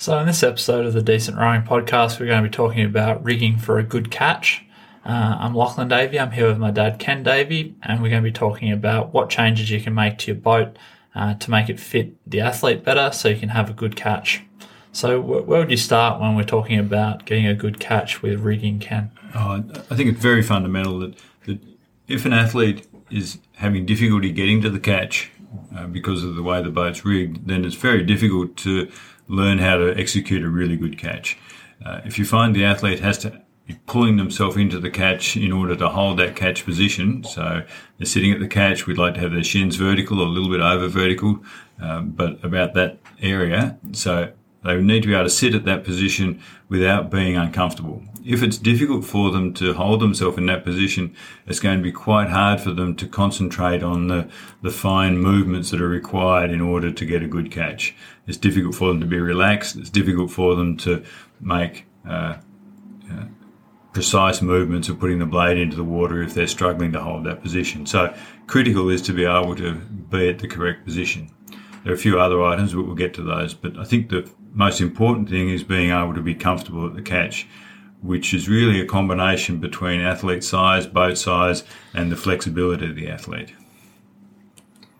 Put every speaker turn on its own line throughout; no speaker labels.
So, in this episode of the Decent Rowing Podcast, we're going to be talking about rigging for a good catch. Uh, I'm Lachlan Davey. I'm here with my dad, Ken Davey, and we're going to be talking about what changes you can make to your boat uh, to make it fit the athlete better so you can have a good catch. So, where would you start when we're talking about getting a good catch with rigging, Ken?
Oh, I think it's very fundamental that, that if an athlete is having difficulty getting to the catch uh, because of the way the boat's rigged, then it's very difficult to learn how to execute a really good catch. Uh, if you find the athlete has to be pulling themselves into the catch in order to hold that catch position, so they're sitting at the catch, we'd like to have their shins vertical or a little bit over vertical, um, but about that area. So they need to be able to sit at that position without being uncomfortable. If it's difficult for them to hold themselves in that position, it's going to be quite hard for them to concentrate on the, the fine movements that are required in order to get a good catch. It's difficult for them to be relaxed. It's difficult for them to make uh, uh, precise movements of putting the blade into the water if they're struggling to hold that position. So critical is to be able to be at the correct position. There are a few other items, but we'll get to those. But I think the most important thing is being able to be comfortable at the catch, which is really a combination between athlete size, boat size, and the flexibility of the athlete.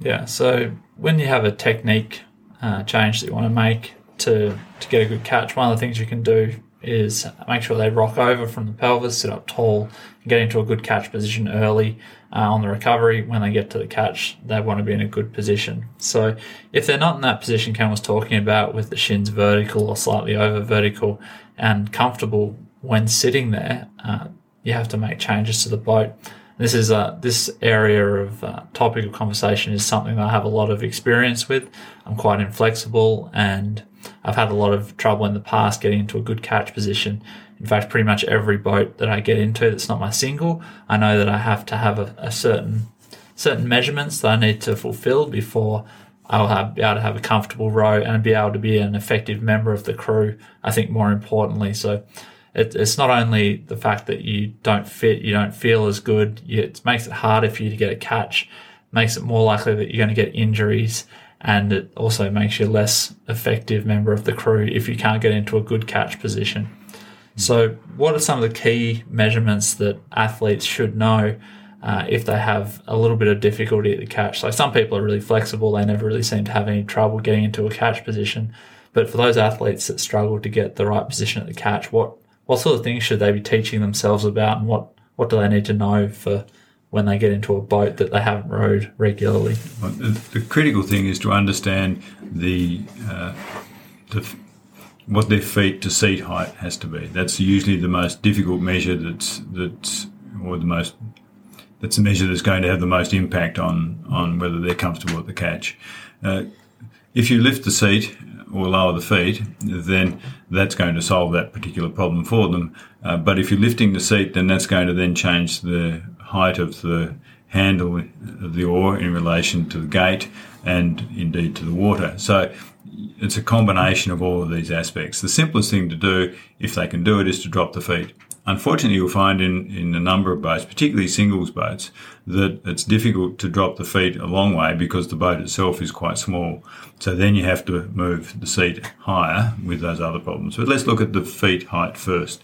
Yeah, so when you have a technique uh, change that you want to make to, to get a good catch, one of the things you can do is make sure they rock over from the pelvis, sit up tall, get into a good catch position early uh, on the recovery. When they get to the catch, they want to be in a good position. So if they're not in that position Ken was talking about with the shins vertical or slightly over vertical and comfortable when sitting there, uh, you have to make changes to the boat. This is uh, this area of uh, topic of conversation is something that I have a lot of experience with. I'm quite inflexible and I've had a lot of trouble in the past getting into a good catch position. In fact, pretty much every boat that I get into that's not my single, I know that I have to have a, a certain certain measurements that I need to fulfill before I'll have, be able to have a comfortable row and be able to be an effective member of the crew. I think more importantly, so it, it's not only the fact that you don't fit, you don't feel as good. it makes it harder for you to get a catch, makes it more likely that you're going to get injuries and it also makes you a less effective member of the crew if you can't get into a good catch position. So, what are some of the key measurements that athletes should know uh, if they have a little bit of difficulty at the catch? So, some people are really flexible; they never really seem to have any trouble getting into a catch position. But for those athletes that struggle to get the right position at the catch, what what sort of things should they be teaching themselves about, and what what do they need to know for when they get into a boat that they haven't rowed regularly.
The critical thing is to understand the, uh, the what their feet to seat height has to be. That's usually the most difficult measure. That's that's or the most that's the measure that's going to have the most impact on on whether they're comfortable at the catch. Uh, if you lift the seat or lower the feet, then that's going to solve that particular problem for them. Uh, but if you're lifting the seat, then that's going to then change the height of the handle of the oar in relation to the gate and indeed to the water. So it's a combination of all of these aspects. The simplest thing to do, if they can do it, is to drop the feet. Unfortunately, you'll find in, in a number of boats, particularly singles boats, that it's difficult to drop the feet a long way because the boat itself is quite small. So then you have to move the seat higher with those other problems. But let's look at the feet height first.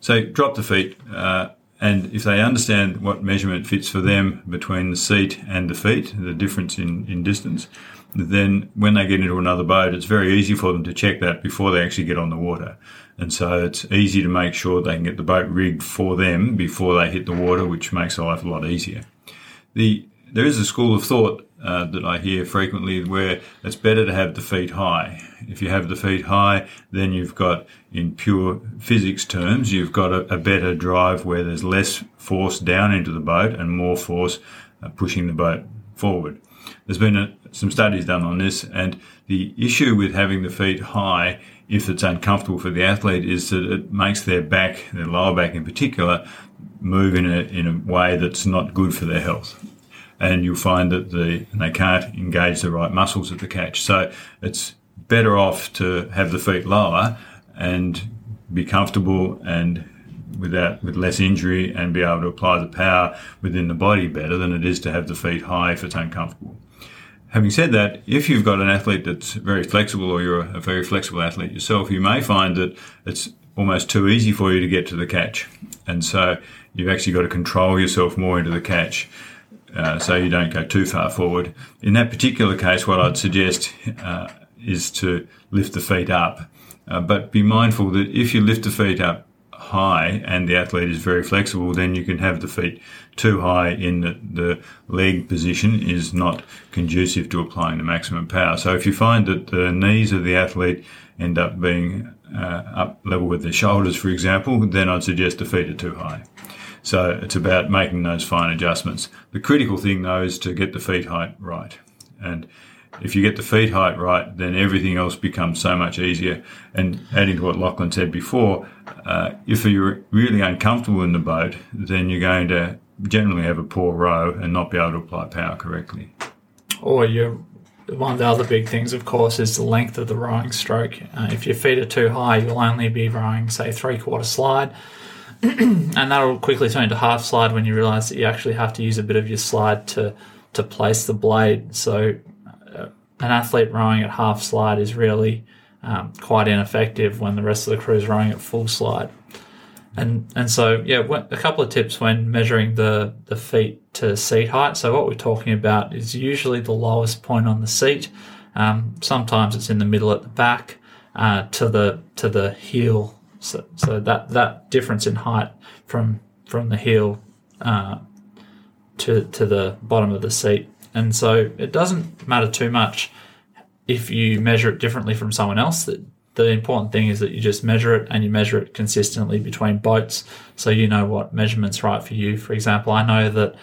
So drop the feet. Uh, and if they understand what measurement fits for them between the seat and the feet, the difference in, in distance, then when they get into another boat, it's very easy for them to check that before they actually get on the water. And so it's easy to make sure they can get the boat rigged for them before they hit the water, which makes life a lot easier. The, there is a school of thought uh, that I hear frequently where it's better to have the feet high. If you have the feet high, then you've got, in pure physics terms, you've got a, a better drive where there's less force down into the boat and more force uh, pushing the boat forward. There's been a, some studies done on this, and the issue with having the feet high, if it's uncomfortable for the athlete, is that it makes their back, their lower back in particular, move in a, in a way that's not good for their health and you'll find that the they can't engage the right muscles at the catch. So it's better off to have the feet lower and be comfortable and without with less injury and be able to apply the power within the body better than it is to have the feet high if it's uncomfortable. Having said that, if you've got an athlete that's very flexible or you're a very flexible athlete yourself, you may find that it's almost too easy for you to get to the catch. And so you've actually got to control yourself more into the catch. Uh, so you don't go too far forward. In that particular case, what I'd suggest uh, is to lift the feet up. Uh, but be mindful that if you lift the feet up high and the athlete is very flexible, then you can have the feet too high in the, the leg position is not conducive to applying the maximum power. So if you find that the knees of the athlete end up being uh, up level with their shoulders, for example, then I'd suggest the feet are too high. So it's about making those fine adjustments. The critical thing though is to get the feet height right. And if you get the feet height right, then everything else becomes so much easier. And adding to what Lachlan said before, uh, if you're really uncomfortable in the boat, then you're going to generally have a poor row and not be able to apply power correctly.
Or you one of the other big things, of course, is the length of the rowing stroke. Uh, if your feet are too high, you'll only be rowing, say, three quarter slide. and that'll quickly turn into half slide when you realize that you actually have to use a bit of your slide to, to place the blade. So an athlete rowing at half slide is really um, quite ineffective when the rest of the crew is rowing at full slide. And and so yeah, a couple of tips when measuring the the feet to seat height. So what we're talking about is usually the lowest point on the seat. Um, sometimes it's in the middle at the back uh, to the to the heel. So, so that that difference in height from from the heel uh, to to the bottom of the seat and so it doesn't matter too much if you measure it differently from someone else. That the important thing is that you just measure it and you measure it consistently between boats so you know what measurement's right for you. For example, I know that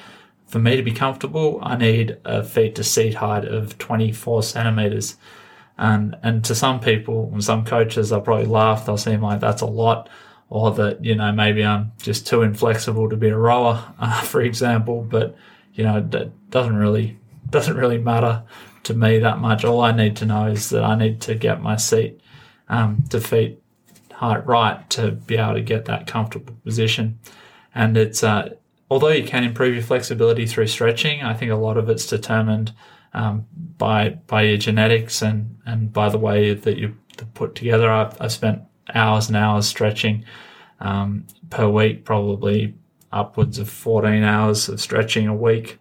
for me to be comfortable, I need a feet to seat height of 24 centimeters. And, and to some people and some coaches, they'll probably laugh. They'll seem like that's a lot or that, you know, maybe I'm just too inflexible to be a rower, uh, for example. But, you know, that doesn't really doesn't really matter to me that much. All I need to know is that I need to get my seat um, to feet height right to be able to get that comfortable position. And it's uh, although you can improve your flexibility through stretching, I think a lot of it's determined um, by by your genetics and and by the way that you put together. I've, I've spent hours and hours stretching um, per week, probably upwards of 14 hours of stretching a week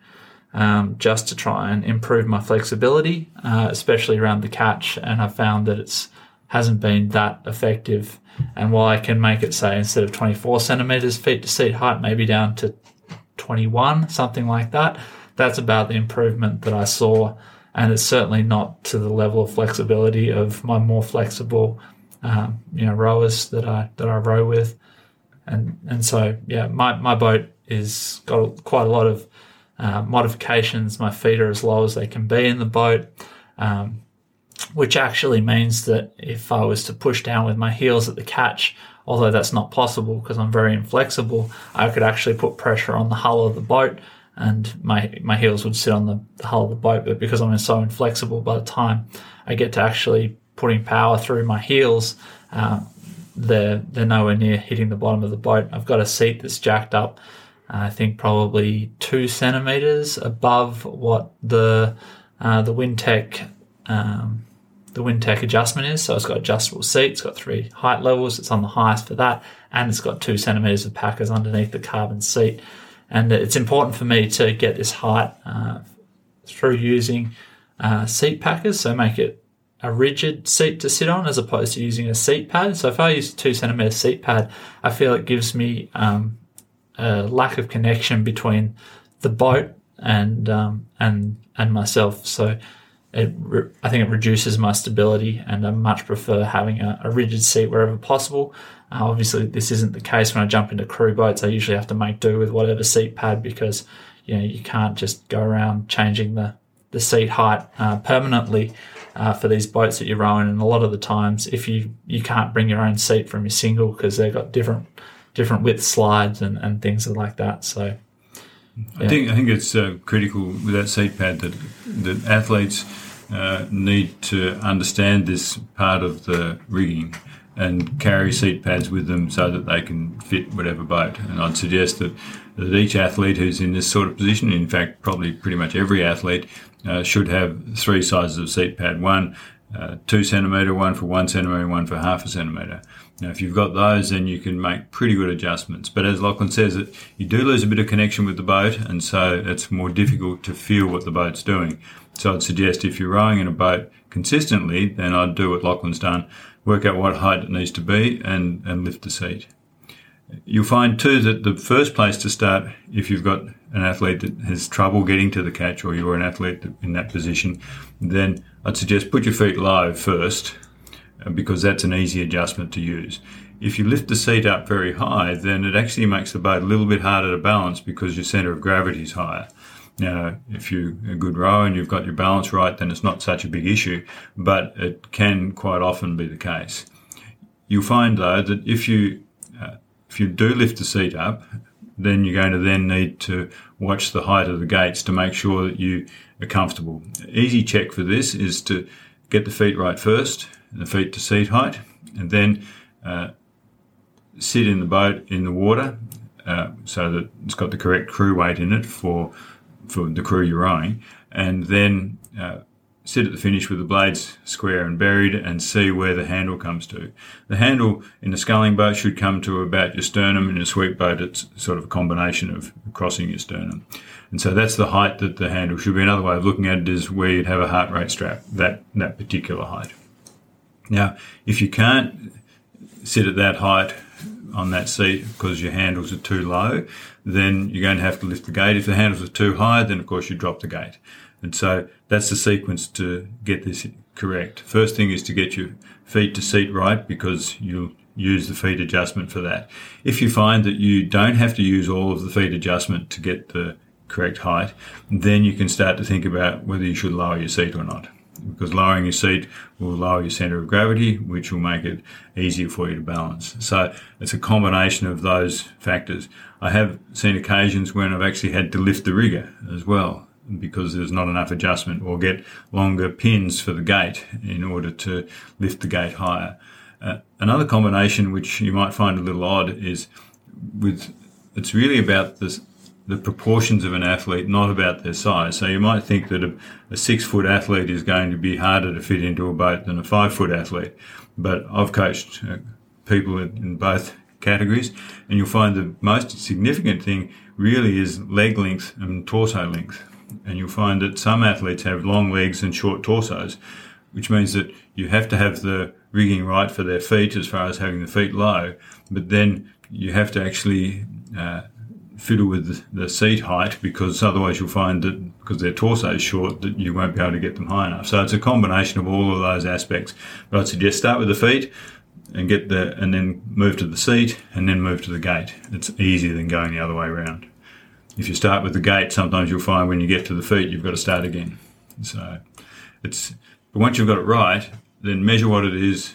um, just to try and improve my flexibility, uh, especially around the catch. And I found that it's hasn't been that effective. And while I can make it say instead of 24 centimeters feet to seat height, maybe down to 21, something like that, that's about the improvement that I saw. And it's certainly not to the level of flexibility of my more flexible, um, you know, rowers that I that I row with. And and so yeah, my my boat is got quite a lot of uh, modifications. My feet are as low as they can be in the boat, um, which actually means that if I was to push down with my heels at the catch, although that's not possible because I'm very inflexible, I could actually put pressure on the hull of the boat and my my heels would sit on the, the hull of the boat. But because I'm so inflexible, by the time I get to actually putting power through my heels, uh, they're they're nowhere near hitting the bottom of the boat. I've got a seat that's jacked up I think probably two centimeters above what the uh, the Wintec um, the Wintec adjustment is. So it's got adjustable seats, it's got three height levels. It's on the highest for that, and it's got two centimeters of packers underneath the carbon seat. And it's important for me to get this height uh, through using uh, seat packers. So make it a rigid seat to sit on as opposed to using a seat pad. So if I use a two centimeter seat pad, I feel it gives me um, a lack of connection between the boat and um, and and myself. So it re- I think it reduces my stability, and I much prefer having a, a rigid seat wherever possible. Uh, obviously, this isn't the case when I jump into crew boats. I usually have to make do with whatever seat pad because you know you can't just go around changing the the seat height uh, permanently. Uh, for these boats that you're rowing, and a lot of the times, if you you can't bring your own seat from your single because they've got different different width slides and, and things like that. So,
yeah. I think I think it's uh, critical with that seat pad that that athletes uh, need to understand this part of the rigging and carry seat pads with them so that they can fit whatever boat. And I'd suggest that, that each athlete who's in this sort of position, in fact, probably pretty much every athlete, uh, should have three sizes of seat pad. One, uh, two centimetre, one for one centimetre, one for half a centimetre. Now, if you've got those, then you can make pretty good adjustments. But as Lachlan says, that you do lose a bit of connection with the boat, and so it's more difficult to feel what the boat's doing. So I'd suggest if you're rowing in a boat consistently, then I'd do what Lachlan's done work out what height it needs to be, and, and lift the seat. You'll find too that the first place to start, if you've got an athlete that has trouble getting to the catch or you're an athlete in that position, then I'd suggest put your feet low first uh, because that's an easy adjustment to use. If you lift the seat up very high, then it actually makes the boat a little bit harder to balance because your center of gravity is higher. Now, if you're a good rower and you've got your balance right, then it's not such a big issue, but it can quite often be the case. You'll find though that if you uh, if you do lift the seat up, then you're going to then need to watch the height of the gates to make sure that you are comfortable. Easy check for this is to get the feet right first, the feet to seat height, and then uh, sit in the boat in the water uh, so that it's got the correct crew weight in it for for the crew you're rowing, and then uh, sit at the finish with the blades square and buried and see where the handle comes to. The handle in a sculling boat should come to about your sternum. In a sweep boat, it's sort of a combination of crossing your sternum. And so that's the height that the handle should be. Another way of looking at it is where you'd have a heart rate strap, that, that particular height. Now, if you can't sit at that height on that seat because your handles are too low, then you're going to have to lift the gate. If the handles are too high, then of course you drop the gate. And so that's the sequence to get this correct. First thing is to get your feet to seat right because you'll use the feet adjustment for that. If you find that you don't have to use all of the feet adjustment to get the correct height, then you can start to think about whether you should lower your seat or not because lowering your seat will lower your center of gravity, which will make it easier for you to balance. So it's a combination of those factors. I have seen occasions when I've actually had to lift the rigger as well because there's not enough adjustment or get longer pins for the gate in order to lift the gate higher. Uh, another combination which you might find a little odd is with it's really about this the proportions of an athlete, not about their size. So you might think that a, a, six foot athlete is going to be harder to fit into a boat than a five foot athlete. But I've coached uh, people in, in, both categories, and you'll find the most significant thing really is leg length and torso length. And you'll find that some athletes have long legs and short torsos, which means that you have to have the rigging right for their feet as far as having the feet low, but then you have to actually uh, fiddle with the seat height because otherwise you'll find that because their torso is short that you won't be able to get them high enough. So it's a combination of all of those aspects. But I'd suggest start with the feet and get the and then move to the seat and then move to the gate. It's easier than going the other way around. If you start with the gate, sometimes you'll find when you get to the feet you've got to start again. So it's but once you've got it right, then measure what it is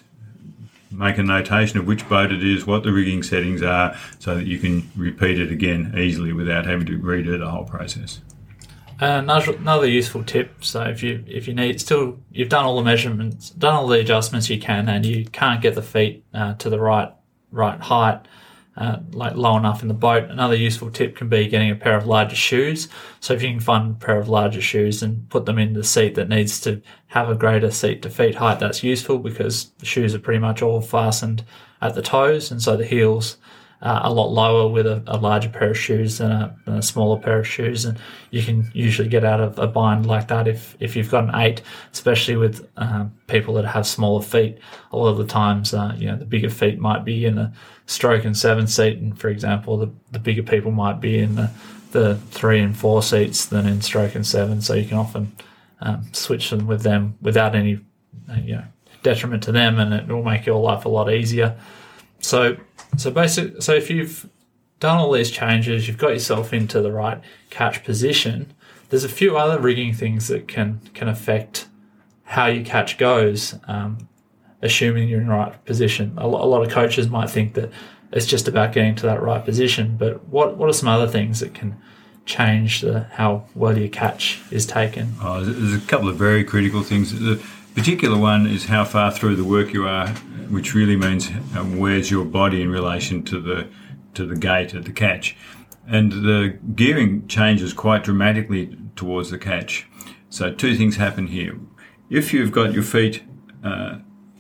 make a notation of which boat it is, what the rigging settings are, so that you can repeat it again easily without having to redo the whole process.
another, another useful tip. So if you if you need still you've done all the measurements, done all the adjustments you can, and you can't get the feet uh, to the right right height, uh, like low enough in the boat. Another useful tip can be getting a pair of larger shoes. So if you can find a pair of larger shoes and put them in the seat that needs to have a greater seat to feet height, that's useful because the shoes are pretty much all fastened at the toes, and so the heels uh, a lot lower with a, a, larger pair of shoes than a, than a, smaller pair of shoes, and you can usually get out of a bind like that if if you've got an eight, especially with um, people that have smaller feet. A lot of the times, uh, you know, the bigger feet might be in a stroke and seven seat, and for example, the the bigger people might be in the the three and four seats than in stroke and seven. So you can often um, switch them with them without any uh, you know detriment to them, and it will make your life a lot easier. So so basically, so if you've done all these changes, you've got yourself into the right catch position. There's a few other rigging things that can can affect how your catch goes, um, assuming you're in the right position. A lot, a lot of coaches might think that it's just about getting to that right position, but what what are some other things that can change the how well your catch is taken?
Oh, there's a couple of very critical things. Particular one is how far through the work you are which really means uh, where's your body in relation to the to the gate at the catch, and the gearing changes quite dramatically towards the catch. So two things happen here. If you've got your feet uh,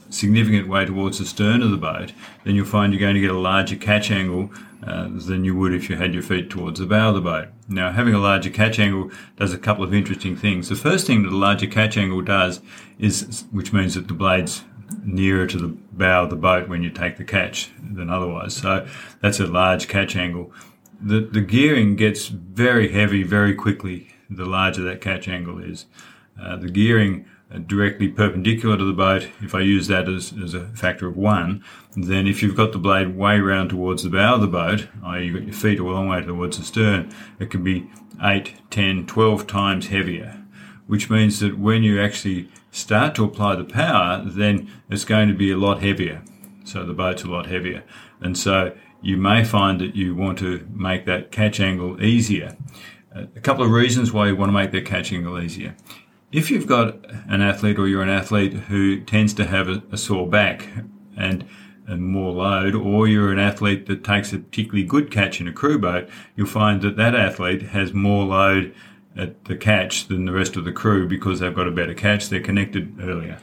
significant way towards the stern of the boat, then you'll find you're going to get a larger catch angle uh, than you would if you had your feet towards the bow of the boat. Now, having a larger catch angle does a couple of interesting things. The first thing that a larger catch angle does is, which means that the blade's nearer to the bow of the boat when you take the catch than otherwise. So that's a large catch angle. The, the gearing gets very heavy very quickly the larger that catch angle is. Uh, the gearing Uh, directly perpendicular to the boat, if I use that as, as a factor of one, then if you've got the blade way round towards the bow of the boat, i.e. you've got your feet a long way towards the stern, it can be 8, 10, 12 times heavier, which means that when you actually start to apply the power, then it's going to be a lot heavier. So the boat's a lot heavier. And so you may find that you want to make that catch angle easier. A couple of reasons why you want to make that catch angle easier if you've got an athlete or you're an athlete who tends to have a, a sore back and, and more load, or you're an athlete that takes a particularly good catch in a crew boat, you'll find that that athlete has more load at the catch than the rest of the crew because they've got a better catch, they're connected earlier.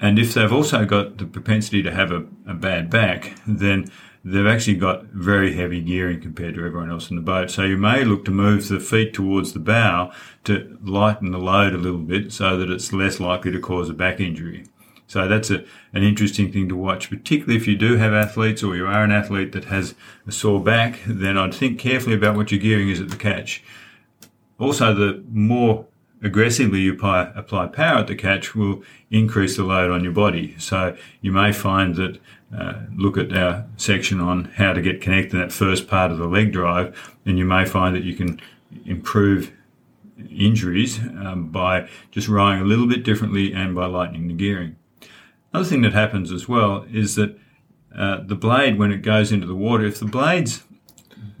And if they've also got the propensity to have a, a bad back, then they've actually got very heavy gearing compared to everyone else in the boat. So you may look to move the feet towards the bow to lighten the load a little bit so that it's less likely to cause a back injury. So that's a, an interesting thing to watch, particularly if you do have athletes or you are an athlete that has a sore back, then I'd think carefully about what your gearing is at the catch. Also, the more aggressively you apply, apply power at the catch will increase the load on your body. So you may find that uh, look at our section on how to get connected that first part of the leg drive, and you may find that you can improve injuries um, by just rowing a little bit differently and by lightening the gearing. Another thing that happens as well is that uh, the blade, when it goes into the water, if the blade's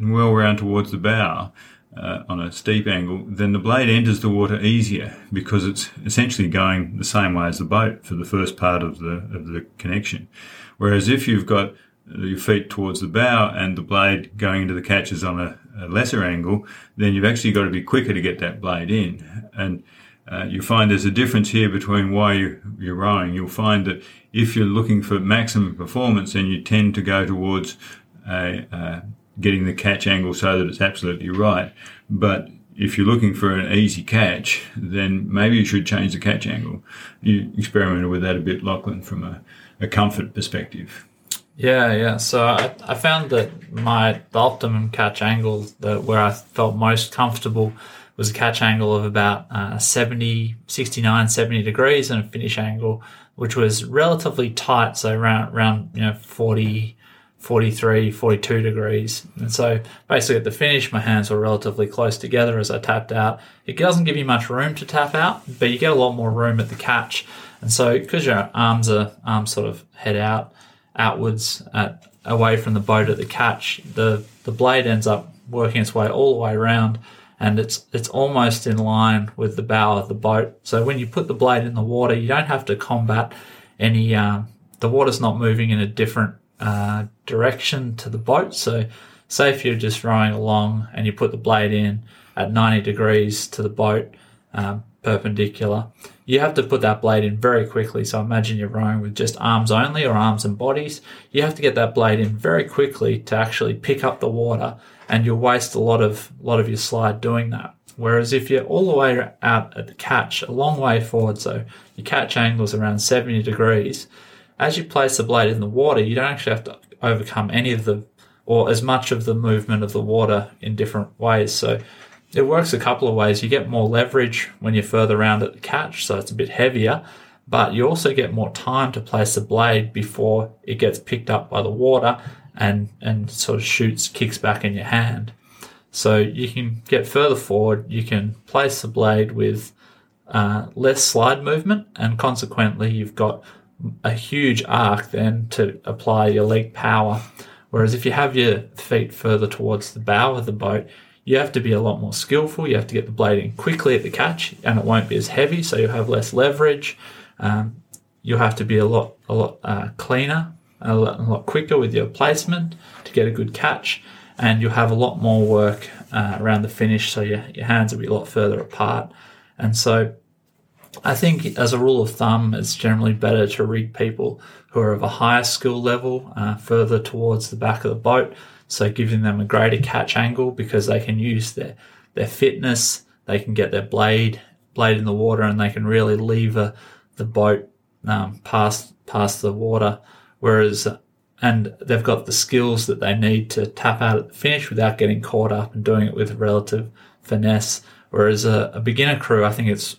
well round towards the bow, uh, on a steep angle, then the blade enters the water easier because it's essentially going the same way as the boat for the first part of the of the connection. Whereas if you've got your feet towards the bow and the blade going into the catches on a, a lesser angle, then you've actually got to be quicker to get that blade in. And uh, you find there's a difference here between why you, you're rowing. You'll find that if you're looking for maximum performance, then you tend to go towards a, uh, getting the catch angle so that it's absolutely right. But if you're looking for an easy catch, then maybe you should change the catch angle. You experimented with that a bit, Lachlan, from a, a comfort perspective.
Yeah, yeah. So I, I found that my the optimum catch angle that where I felt most comfortable was a catch angle of about uh, 70, 69, 70 degrees and a finish angle, which was relatively tight. So around, around, you know, 40, 43, 42 degrees. And so basically at the finish, my hands were relatively close together as I tapped out. It doesn't give you much room to tap out, but you get a lot more room at the catch. And so because your arms are arms sort of head out, outwards, at, away from the boat at the catch, the, the blade ends up working its way all the way around and it's it's almost in line with the bow of the boat. So when you put the blade in the water, you don't have to combat any. Um, the water's not moving in a different uh, direction to the boat. So, say if you're just rowing along and you put the blade in at 90 degrees to the boat, um, perpendicular, you have to put that blade in very quickly. So, imagine you're rowing with just arms only or arms and bodies. You have to get that blade in very quickly to actually pick up the water, and you'll waste a lot of lot of your slide doing that. Whereas if you're all the way out at the catch, a long way forward, so your catch angle is around 70 degrees, as you place the blade in the water, you don't actually have to overcome any of the or as much of the movement of the water in different ways. So it works a couple of ways. You get more leverage when you're further around at the catch, so it's a bit heavier, but you also get more time to place the blade before it gets picked up by the water and, and sort of shoots, kicks back in your hand. So you can get further forward, you can place the blade with uh, less slide movement, and consequently, you've got a huge arc then to apply your leg power. Whereas if you have your feet further towards the bow of the boat, you have to be a lot more skillful. You have to get the blade in quickly at the catch, and it won't be as heavy, so you'll have less leverage. Um, you have to be a lot a lot uh, cleaner, a lot, a lot, quicker with your placement to get a good catch, and you'll have a lot more work uh, around the finish. So your your hands will be a lot further apart, and so I think as a rule of thumb, it's generally better to rig people who are of a higher skill level uh, further towards the back of the boat. So giving them a greater catch angle because they can use their, their fitness, they can get their blade, blade in the water and they can really lever the boat, um, past, past the water. Whereas, and they've got the skills that they need to tap out at the finish without getting caught up and doing it with relative finesse. Whereas a, a beginner crew, I think it's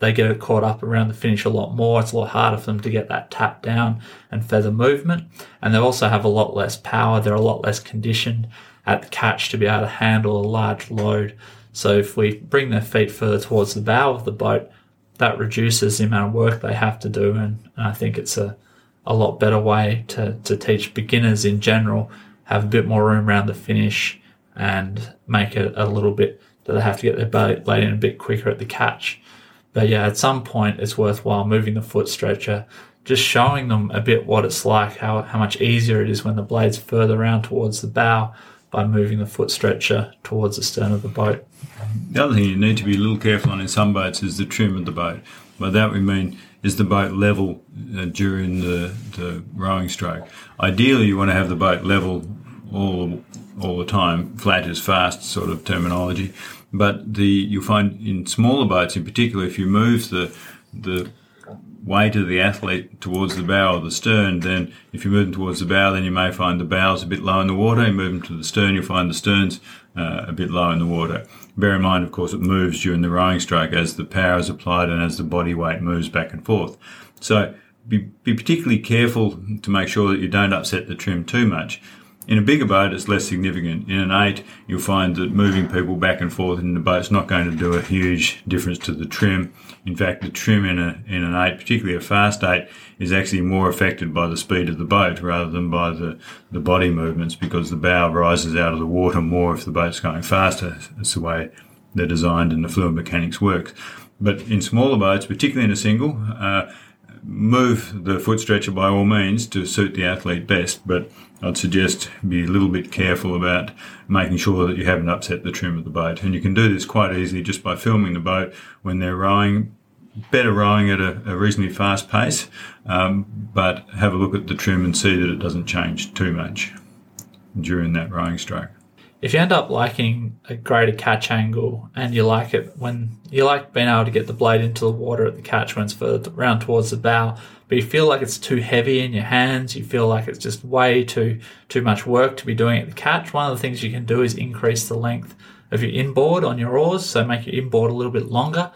they get caught up around the finish a lot more. It's a lot harder for them to get that tap down and feather movement. And they also have a lot less power. They're a lot less conditioned at the catch to be able to handle a large load. So if we bring their feet further towards the bow of the boat, that reduces the amount of work they have to do. And, and I think it's a, a lot better way to, to teach beginners in general, have a bit more room around the finish and make it a little bit that they have to get their boat laid in a bit quicker at the catch. But yeah, at some point it's worthwhile moving the foot stretcher, just showing them a bit what it's like, how, how much easier it is when the blade's further around towards the bow by moving the foot stretcher towards the stern of the boat.
The other thing you need to be a little careful on in some boats is the trim of the boat. By that we mean is the boat level uh, during the, the rowing stroke. Ideally, you want to have the boat level all all the time, flat is fast sort of terminology. But the you'll find in smaller boats, in particular, if you move the the weight of the athlete towards the bow or the stern, then if you move them towards the bow, then you may find the bows a bit low in the water. You move them to the stern, you'll find the sterns uh, a bit low in the water. Bear in mind, of course, it moves during the rowing stroke as the power is applied and as the body weight moves back and forth. So be, be particularly careful to make sure that you don't upset the trim too much. In a bigger boat, it's less significant. In an eight, you'll find that moving people back and forth in the boat's not going to do a huge difference to the trim. In fact, the trim in a in an eight, particularly a fast eight, is actually more affected by the speed of the boat rather than by the, the body movements because the bow rises out of the water more if the boat's going faster. That's the way they're designed and the fluid mechanics works. But in smaller boats, particularly in a single, uh, move the foot stretcher by all means to suit the athlete best, but I'd suggest be a little bit careful about making sure that you haven't upset the trim of the boat. And you can do this quite easily just by filming the boat when they're rowing, better rowing at a, a reasonably fast pace, um, but have a look at the trim and see that it doesn't change too much during that rowing stroke
if you end up liking a greater catch angle and you like it when you like being able to get the blade into the water at the catch when it's further around towards the bow, but you feel like it's too heavy in your hands, you feel like it's just way too too much work to be doing at the catch, one of the things you can do is increase the length of your inboard on your oars, so make your inboard a little bit longer.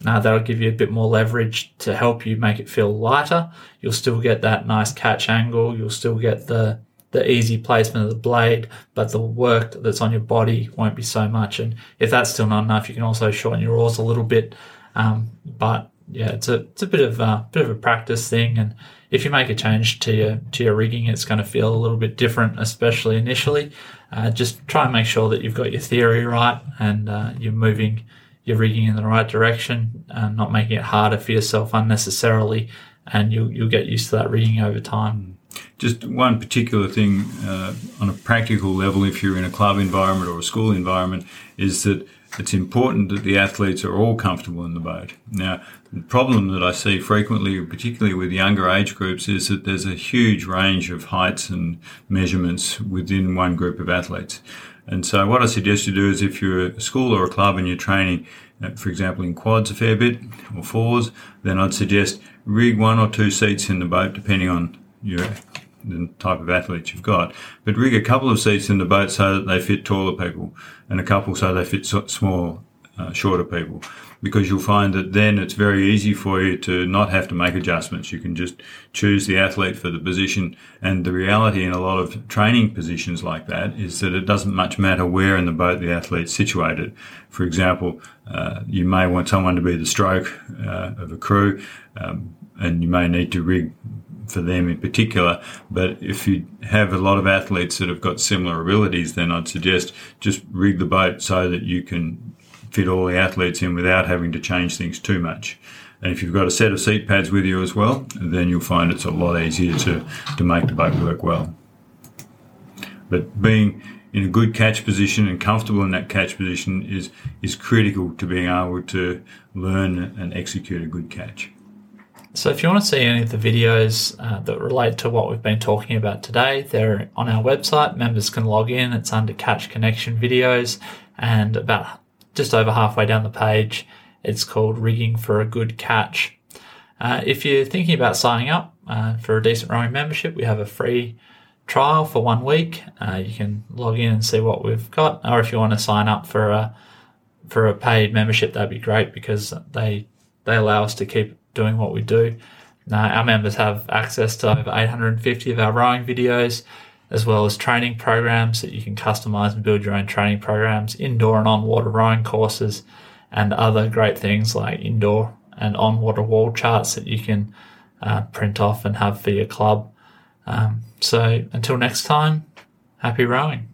Now that'll give you a bit more leverage to help you make it feel lighter. You'll still get that nice catch angle. You'll still get the the easy placement of the blade, but the work that's on your body won't be so much. And if that's still not enough, you can also shorten your oars a little bit. Um, but yeah, it's a it's a bit of a bit of a practice thing. And if you make a change to your to your rigging, it's going to feel a little bit different, especially initially. Uh, just try and make sure that you've got your theory right and uh, you're moving your rigging in the right direction, and not making it harder for yourself unnecessarily. And you'll you'll get used to that rigging over time.
Just one particular thing uh, on a practical level, if you're in a club environment or a school environment, is that it's important that the athletes are all comfortable in the boat. Now, the problem that I see frequently, particularly with younger age groups, is that there's a huge range of heights and measurements within one group of athletes. And so, what I suggest you do is if you're a school or a club and you're training, uh, for example, in quads a fair bit or fours, then I'd suggest rig one or two seats in the boat, depending on the type of athletes you've got, but rig a couple of seats in the boat so that they fit taller people, and a couple so they fit small, uh, shorter people. Because you'll find that then it's very easy for you to not have to make adjustments. You can just choose the athlete for the position. And the reality in a lot of training positions like that is that it doesn't much matter where in the boat the athlete's situated. For example, uh, you may want someone to be the stroke uh, of a crew, um, and you may need to rig for them in particular. But if you have a lot of athletes that have got similar abilities, then I'd suggest just rig the boat so that you can fit all the athletes in without having to change things too much. And if you've got a set of seat pads with you as well, then you'll find it's a lot easier to, to make the boat work well. But being in a good catch position and comfortable in that catch position is is critical to being able to learn and execute a good catch.
So, if you want to see any of the videos uh, that relate to what we've been talking about today, they're on our website. Members can log in. It's under Catch Connection videos, and about just over halfway down the page, it's called Rigging for a Good Catch. Uh, if you're thinking about signing up uh, for a decent rowing membership, we have a free trial for one week. Uh, you can log in and see what we've got, or if you want to sign up for a for a paid membership, that'd be great because they they allow us to keep doing what we do. Uh, our members have access to over 850 of our rowing videos, as well as training programs that you can customize and build your own training programs, indoor and on water rowing courses, and other great things like indoor and on water wall charts that you can uh, print off and have for your club. Um, so until next time, happy rowing.